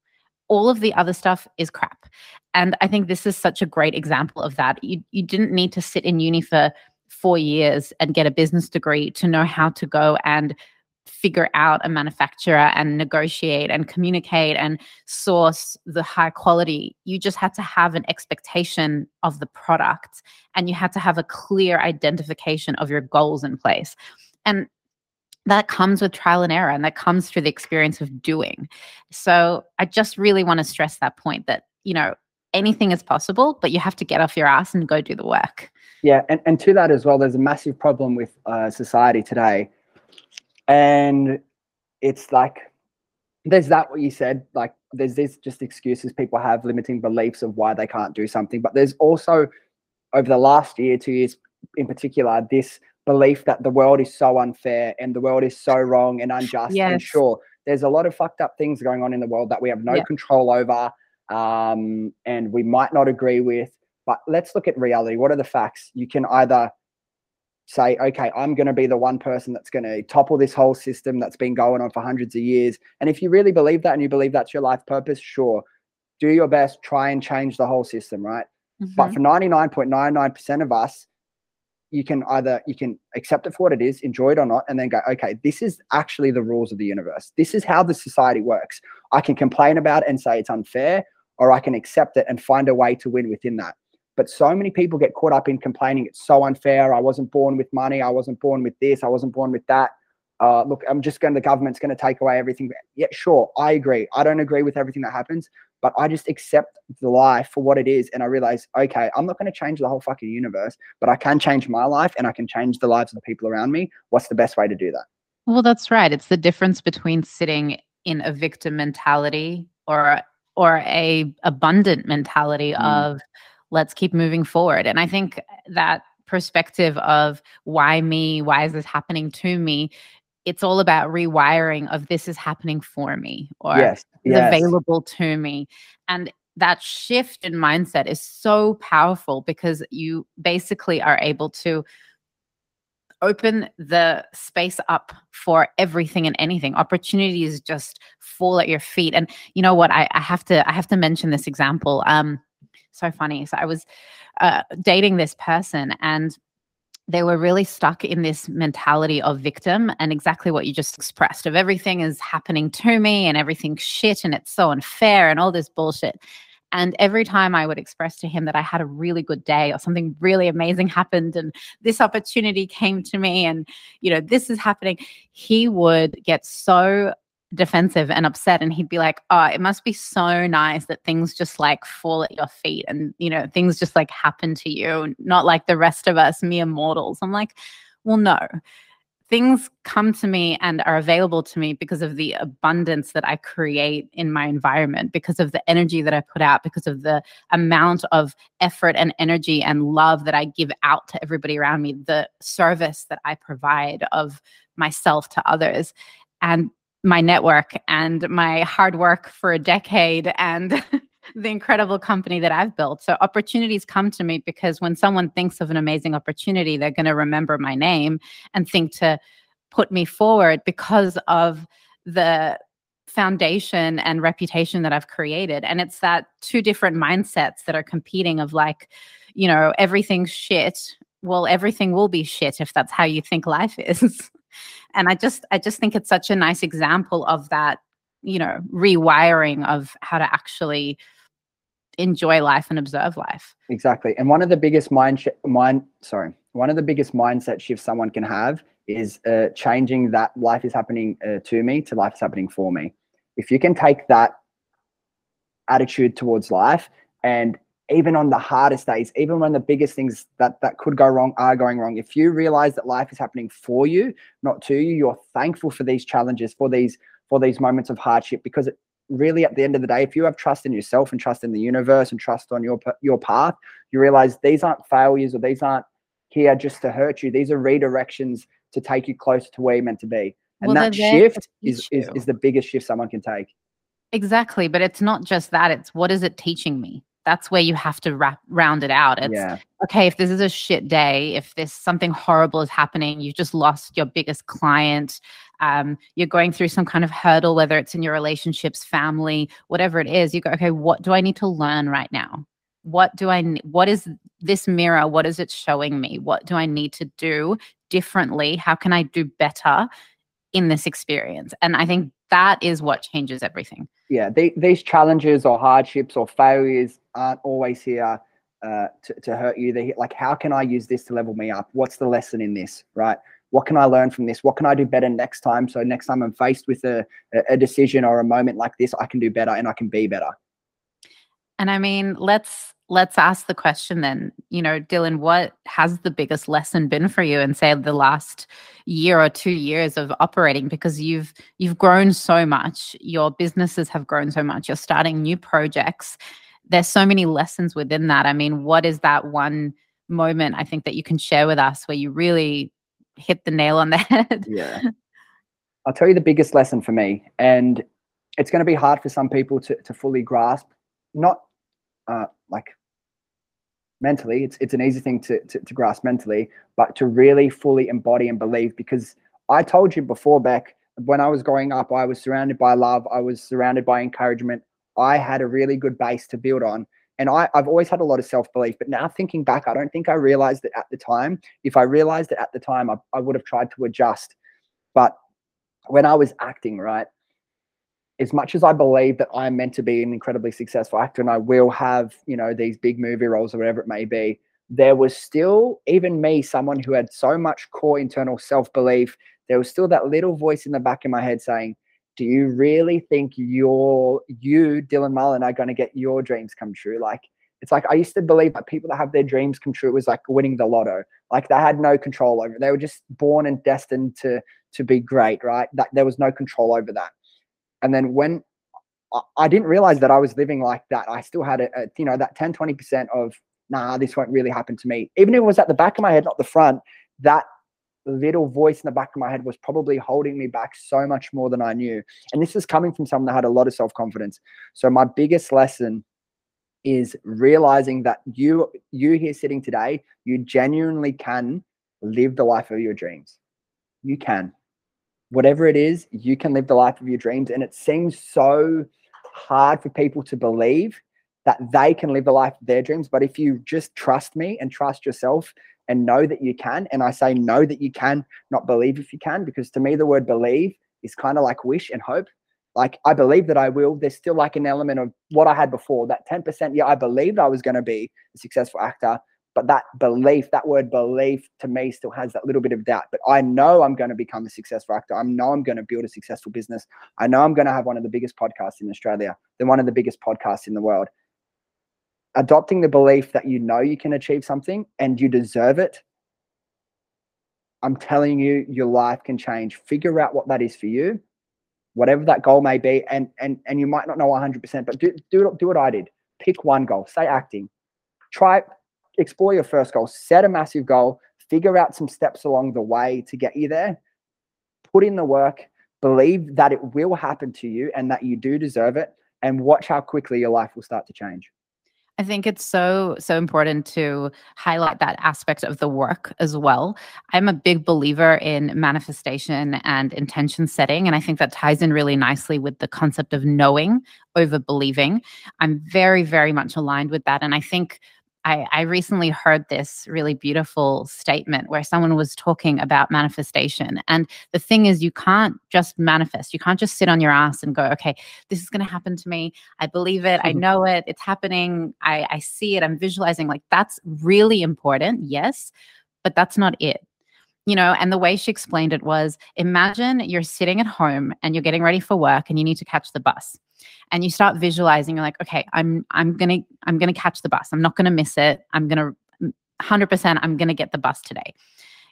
all of the other stuff is crap. And I think this is such a great example of that. You, you didn't need to sit in uni for four years and get a business degree to know how to go and figure out a manufacturer and negotiate and communicate and source the high quality. You just had to have an expectation of the product and you had to have a clear identification of your goals in place. And that comes with trial and error and that comes through the experience of doing. So I just really want to stress that point that, you know, anything is possible, but you have to get off your ass and go do the work. Yeah. And, and to that as well, there's a massive problem with uh, society today. And it's like, there's that what you said, like there's these just excuses people have, limiting beliefs of why they can't do something. But there's also over the last year, two years in particular, this belief that the world is so unfair and the world is so wrong and unjust. Yes. And sure, there's a lot of fucked up things going on in the world that we have no yeah. control over um, and we might not agree with. But let's look at reality. What are the facts? You can either say, okay, I'm going to be the one person that's going to topple this whole system that's been going on for hundreds of years. And if you really believe that and you believe that's your life purpose, sure, do your best, try and change the whole system, right? Mm-hmm. But for 99.99% of us, you can either you can accept it for what it is enjoy it or not and then go okay this is actually the rules of the universe this is how the society works i can complain about it and say it's unfair or i can accept it and find a way to win within that but so many people get caught up in complaining it's so unfair i wasn't born with money i wasn't born with this i wasn't born with that uh, look i'm just going the government's going to take away everything yeah sure i agree i don't agree with everything that happens but I just accept the life for what it is. And I realize, okay, I'm not going to change the whole fucking universe, but I can change my life and I can change the lives of the people around me. What's the best way to do that? Well, that's right. It's the difference between sitting in a victim mentality or or a abundant mentality mm. of let's keep moving forward. And I think that perspective of why me, why is this happening to me? It's all about rewiring of this is happening for me or yes, yes. available to me. And that shift in mindset is so powerful because you basically are able to open the space up for everything and anything. Opportunities just fall at your feet. And you know what? I, I have to i have to mention this example. Um so funny so i was uh, dating this person and they were really stuck in this mentality of victim and exactly what you just expressed of everything is happening to me and everything's shit and it's so unfair and all this bullshit. And every time I would express to him that I had a really good day or something really amazing happened and this opportunity came to me and, you know, this is happening, he would get so defensive and upset and he'd be like oh it must be so nice that things just like fall at your feet and you know things just like happen to you not like the rest of us mere mortals i'm like well no things come to me and are available to me because of the abundance that I create in my environment, because of the energy that I put out, because of the amount of effort and energy and love that I give out to everybody around me, the service that I provide of myself to others. And my network and my hard work for a decade and the incredible company that I've built. So opportunities come to me because when someone thinks of an amazing opportunity, they're going to remember my name and think to put me forward because of the foundation and reputation that I've created. And it's that two different mindsets that are competing of like, you know, everything's shit. Well, everything will be shit if that's how you think life is and i just i just think it's such a nice example of that you know rewiring of how to actually enjoy life and observe life. Exactly. And one of the biggest mind sh- mind sorry one of the biggest mindset shifts someone can have is uh, changing that life is happening uh, to me to life is happening for me. If you can take that attitude towards life and even on the hardest days, even when the biggest things that that could go wrong are going wrong, if you realize that life is happening for you, not to you, you're thankful for these challenges, for these for these moments of hardship, because it, really at the end of the day, if you have trust in yourself and trust in the universe and trust on your your path, you realize these aren't failures or these aren't here just to hurt you. These are redirections to take you closer to where you're meant to be. And well, that shift is, is is the biggest shift someone can take. Exactly, but it's not just that. It's what is it teaching me? That's where you have to wrap, round it out. It's yeah. okay if this is a shit day, if there's something horrible is happening, you've just lost your biggest client, um, you're going through some kind of hurdle, whether it's in your relationships, family, whatever it is. You go, okay, what do I need to learn right now? What do I? What is this mirror? What is it showing me? What do I need to do differently? How can I do better in this experience? And I think that is what changes everything yeah, they, these challenges or hardships or failures aren't always here uh, to, to hurt you. They like, how can I use this to level me up? What's the lesson in this, right? What can I learn from this? What can I do better next time? So next time I'm faced with a, a decision or a moment like this, I can do better and I can be better. And I mean, let's let's ask the question then you know dylan what has the biggest lesson been for you in say the last year or two years of operating because you've you've grown so much your businesses have grown so much you're starting new projects there's so many lessons within that. I mean what is that one moment i think that you can share with us where you really hit the nail on the head? Yeah. I'll tell you the biggest lesson for me and it's going to be hard for some people to, to fully grasp not uh, like mentally it's it's an easy thing to, to, to grasp mentally but to really fully embody and believe because i told you before beck when i was growing up i was surrounded by love i was surrounded by encouragement i had a really good base to build on And I, I've always had a lot of self belief, but now thinking back, I don't think I realized it at the time. If I realized it at the time, I, I would have tried to adjust. But when I was acting, right, as much as I believe that I'm meant to be an incredibly successful actor and I will have, you know, these big movie roles or whatever it may be, there was still, even me, someone who had so much core internal self belief, there was still that little voice in the back of my head saying, Do you really think you're, you, Dylan Mullan, are going to get your dreams come true? Like, it's like I used to believe that people that have their dreams come true was like winning the lotto. Like they had no control over it. They were just born and destined to to be great, right? That there was no control over that. And then when I didn't realize that I was living like that, I still had a, a you know that 10 20% of nah, this won't really happen to me. Even if it was at the back of my head, not the front, that little voice in the back of my head was probably holding me back so much more than I knew. And this is coming from someone that had a lot of self confidence. So my biggest lesson is realizing that you you here sitting today, you genuinely can live the life of your dreams. You can. Whatever it is, you can live the life of your dreams. And it seems so hard for people to believe that they can live the life of their dreams. But if you just trust me and trust yourself and know that you can, and I say know that you can, not believe if you can, because to me, the word believe is kind of like wish and hope. Like, I believe that I will. There's still like an element of what I had before that 10%. Yeah, I believed I was going to be a successful actor. But that belief, that word belief to me still has that little bit of doubt. But I know I'm going to become a successful actor. I know I'm going to build a successful business. I know I'm going to have one of the biggest podcasts in Australia, then one of the biggest podcasts in the world adopting the belief that you know you can achieve something and you deserve it i'm telling you your life can change. Figure out what that is for you whatever that goal may be and and and you might not know 100% but do do, do what i did. Pick one goal. Say acting. Try explore your first goal. Set a massive goal. Figure out some steps along the way to get you there. Put in the work. Believe that it will happen to you and that you do deserve it and watch how quickly your life will start to change I think it's so so important to highlight that aspect of the work as well. I'm a big believer in manifestation and intention setting and I think that ties in really nicely with the concept of knowing over believing. I'm very very much aligned with that and I think I, I recently heard this really beautiful statement where someone was talking about manifestation. And the thing is, you can't just manifest. You can't just sit on your ass and go, okay, this is going to happen to me. I believe it. I know it. It's happening. I, I see it. I'm visualizing. Like, that's really important. Yes. But that's not it you know and the way she explained it was imagine you're sitting at home and you're getting ready for work and you need to catch the bus and you start visualizing you're like okay i'm i'm gonna i'm gonna catch the bus. I'm not gonna miss it. I'm gonna 100% i'm gonna get the bus today.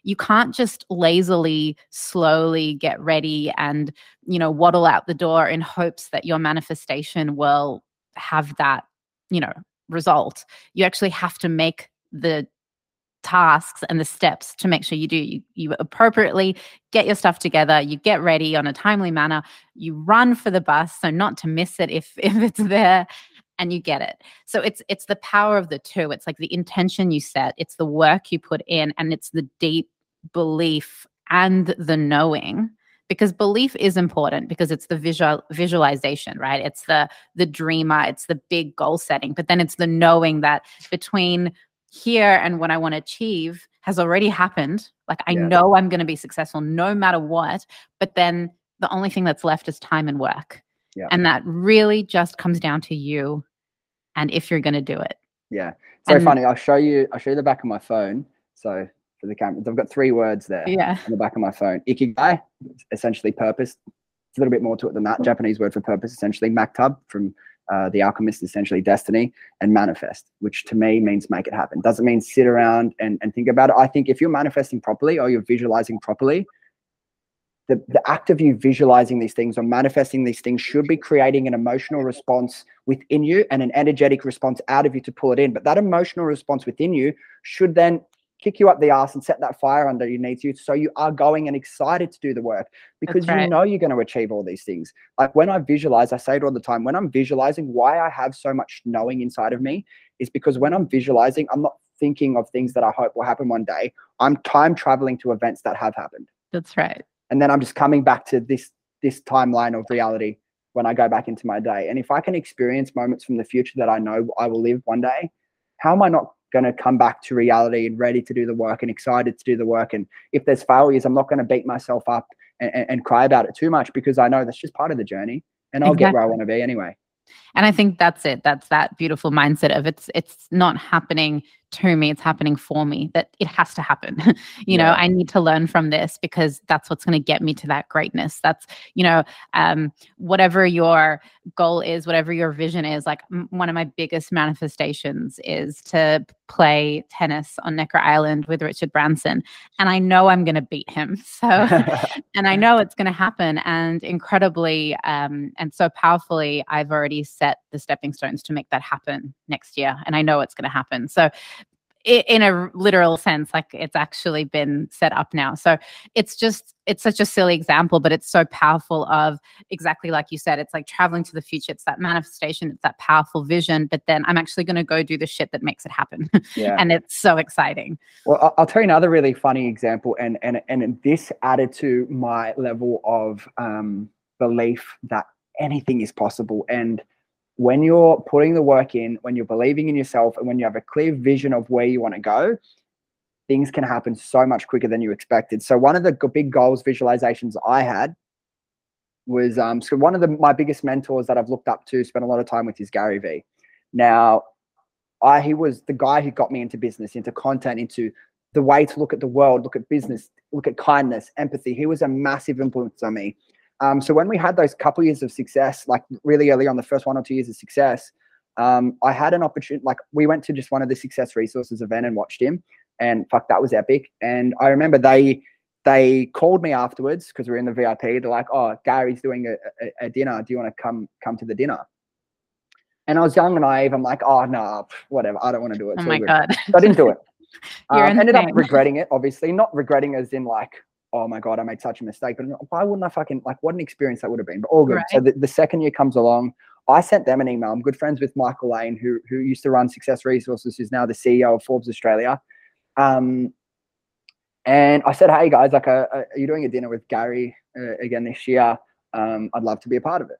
You can't just lazily slowly get ready and you know waddle out the door in hopes that your manifestation will have that you know result. You actually have to make the tasks and the steps to make sure you do you, you appropriately get your stuff together you get ready on a timely manner you run for the bus so not to miss it if if it's there and you get it. So it's it's the power of the two. It's like the intention you set it's the work you put in and it's the deep belief and the knowing because belief is important because it's the visual visualization right? It's the the dreamer it's the big goal setting but then it's the knowing that between here and what I want to achieve has already happened. Like I yeah. know I'm going to be successful no matter what. But then the only thing that's left is time and work. Yeah. And that really just comes down to you and if you're going to do it. Yeah. So and, funny. I'll show you, I'll show you the back of my phone. So for the camera, I've got three words there yeah. on the back of my phone. Ikigai, essentially purpose. It's a little bit more to it than that. Japanese word for purpose, essentially. Maktub from uh, the alchemist essentially destiny and manifest which to me means make it happen. Doesn't mean sit around and, and think about it. I think if you're manifesting properly or you're visualizing properly the, the act of you visualizing these things or manifesting these things should be creating an emotional response within you and an energetic response out of you to pull it in. But that emotional response within you should then kick you up the ass and set that fire under your needs you so you are going and excited to do the work because right. you know you're going to achieve all these things. Like when i visualize i say it all the time when i'm visualizing why i have so much knowing inside of me is because when i'm visualizing i'm not thinking of things that i hope will happen one day. I'm time traveling to events that have happened. That's right. And then i'm just coming back to this this timeline of reality when I go back into my day. And if I can experience moments from the future that I know I will live one day, how am I not going to come back to reality and ready to do the work and excited to do the work? And if there's failures, I'm not going to beat myself up and, and, and, cry about it too much because I know that's just part of the journey and I'll exactly. get where I want to be anyway. And I think that's it. That's that beautiful mindset of it's it's not happening to me, it's happening for me, that it has to happen. you yeah. know, I need to learn from this because that's what's going to get me to that greatness. That's, you know, um, whatever your goal is, whatever your vision is, like m- one of my biggest manifestations is to play tennis on Necker Island with Richard Branson. And I know I'm going to beat him. So, and I know it's going to happen. And incredibly um, and so powerfully, I've already set the stepping stones to make that happen next year. And I know it's going to happen. So, in a literal sense like it's actually been set up now. So it's just it's such a silly example but it's so powerful of exactly like you said it's like traveling to the future it's that manifestation it's that powerful vision but then i'm actually going to go do the shit that makes it happen. Yeah. and it's so exciting. Well i'll tell you another really funny example and and and this added to my level of um belief that anything is possible and when you're putting the work in, when you're believing in yourself, and when you have a clear vision of where you want to go, things can happen so much quicker than you expected. So one of the big goals visualizations I had was um, so one of the my biggest mentors that I've looked up to, spent a lot of time with, is Gary Vee. Now, I he was the guy who got me into business, into content, into the way to look at the world, look at business, look at kindness, empathy. He was a massive influence on me. Um, so when we had those couple years of success, like really early on, the first one or two years of success, um, I had an opportunity. Like we went to just one of the success resources event and watched him, and fuck, that was epic. And I remember they they called me afterwards because we are in the VIP. They're like, "Oh, Gary's doing a, a, a dinner. Do you want to come come to the dinner?" And I was young and naive. I'm like, "Oh no, whatever. I don't want to do it." Oh my god! So I didn't do it. um, ended up regretting it. Obviously, not regretting as in like oh my god, I made such a mistake. But why wouldn't I fucking like what an experience that would have been? But all good. Right. So the, the second year comes along, I sent them an email. I'm good friends with Michael Lane, who who used to run Success Resources, who's now the CEO of Forbes Australia. Um, and I said, hey guys, like, uh, uh, are you doing a dinner with Gary uh, again this year? Um, I'd love to be a part of it.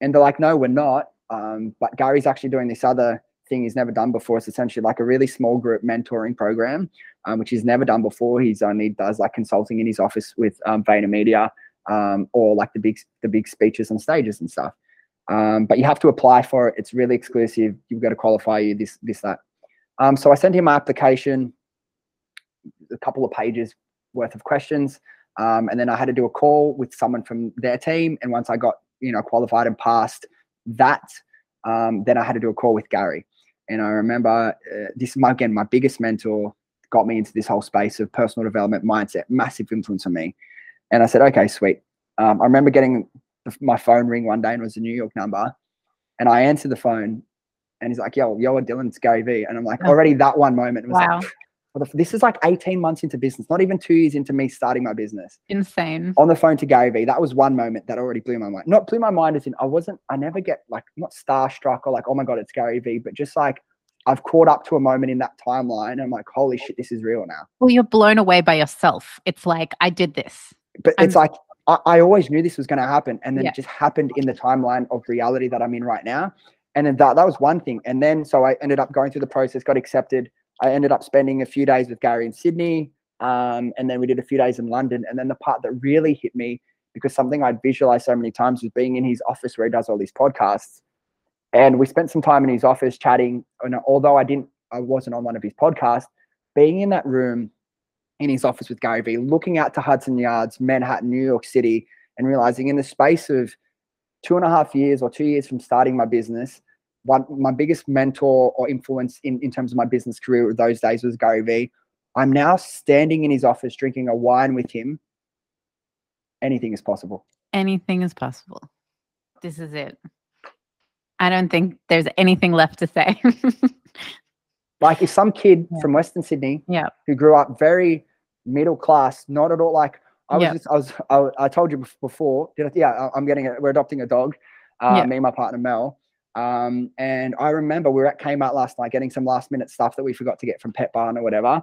And they're like, no, we're not. Um, but Gary's actually doing this other thing he's never done before. It's essentially like a really small group mentoring program, um, which he's never done before. He's only does like consulting in his office with um, VaynerMedia um, or like the big the big speeches on stages and stuff. Um, but you have to apply for it. It's really exclusive. You've got to qualify you this this that. Um, so I sent him my application, a couple of pages worth of questions, um, and then I had to do a call with someone from their team. And once I got you know qualified and passed that, um, then I had to do a call with Gary. And I remember uh, this is my, again my biggest mentor got me into this whole space of personal development mindset, massive influence on me. And I said, okay, sweet. Um, I remember getting my phone ring one day and it was a New York number, and I answered the phone, and he's like, "Yo, yo, Dylan, it's Gary Vee," and I'm like, oh. already that one moment was wow. like, this is like 18 months into business, not even two years into me starting my business. Insane. On the phone to Gary Vee. That was one moment that already blew my mind. Not blew my mind as in I wasn't, I never get like not starstruck or like, oh my God, it's Gary Vee, but just like I've caught up to a moment in that timeline and I'm like, holy shit, this is real now. Well, you're blown away by yourself. It's like, I did this. But I'm- it's like, I, I, always knew this was going to happen. And then yeah. it just happened in the timeline of reality that I'm in right now. And then that, that was one thing. And then, so I ended up going through the process, got accepted I ended up spending a few days with Gary in Sydney. Um, and then we did a few days in London. And then the part that really hit me, because something I'd visualized so many times was being in his office where he does all these podcasts. And we spent some time in his office chatting. And although I didn't, I wasn't on one of his podcasts, being in that room in his office with Gary Vee, looking out to Hudson Yards, Manhattan, New York City, and realizing in the space of two and a half years or two years from starting my business, one my biggest mentor or influence in, in terms of my business career those days was Gary Vee. I'm now standing in his office drinking a wine with him. Anything is possible. Anything is possible. This is it. I don't think there's anything left to say. like if some kid yeah. from Western Sydney yeah. who grew up very middle class, not at all like I was, yeah. just, I was, I, I, told you before. Did I, yeah, I'm getting it. We're adopting a dog. Uh, yeah. Me and my partner Mel. Um, and I remember we were at Kmart last night getting some last minute stuff that we forgot to get from Petbarn or whatever.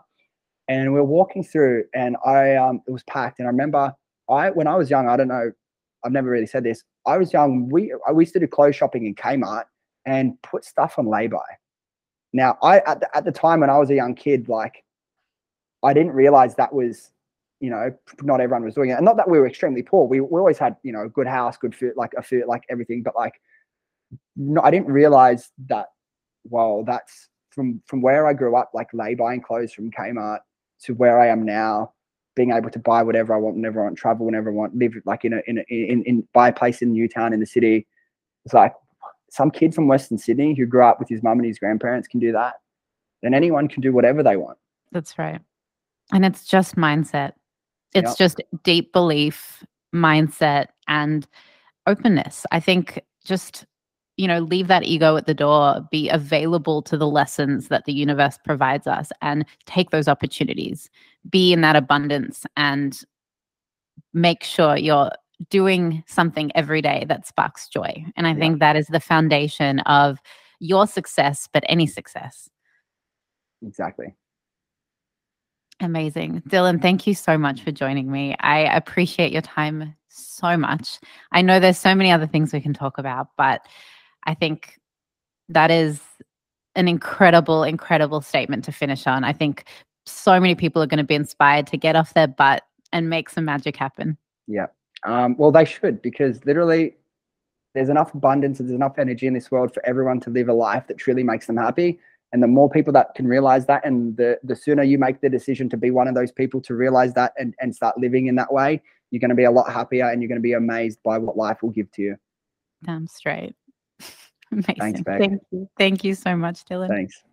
And we are walking through, and I um, it was packed. And I remember I when I was young, I don't know, I've never really said this. I was young. We we used to do clothes shopping in Kmart and put stuff on lay-by. Now, I at the, at the time when I was a young kid, like I didn't realize that was, you know, not everyone was doing it, and not that we were extremely poor. We, we always had, you know, good house, good food, like a food, like everything. But like, no, I didn't realize that. Well, that's from from where I grew up, like lay buying clothes from Kmart to where I am now, being able to buy whatever I want whenever I want, travel whenever I want, live like in a in a, in, in buy a place in Newtown in the city. It's like some kid from Western Sydney who grew up with his mum and his grandparents can do that. Then anyone can do whatever they want. That's right. And it's just mindset. It's yep. just deep belief, mindset, and openness. I think just, you know, leave that ego at the door, be available to the lessons that the universe provides us, and take those opportunities. Be in that abundance and make sure you're doing something every day that sparks joy. And I yeah. think that is the foundation of your success, but any success. Exactly. Amazing. Dylan, thank you so much for joining me. I appreciate your time so much. I know there's so many other things we can talk about, but I think that is an incredible, incredible statement to finish on. I think so many people are going to be inspired to get off their butt and make some magic happen. Yeah. Um, well, they should because literally there's enough abundance, there's enough energy in this world for everyone to live a life that truly makes them happy. And the more people that can realize that, and the the sooner you make the decision to be one of those people to realize that and, and start living in that way, you're going to be a lot happier and you're going to be amazed by what life will give to you. Damn straight. Amazing. Thanks, Beck. Thank you. Thank you so much, Dylan. Thanks.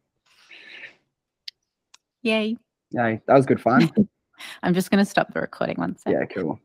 Yay. Yay. That was good fun. I'm just going to stop the recording one second. Yeah, cool.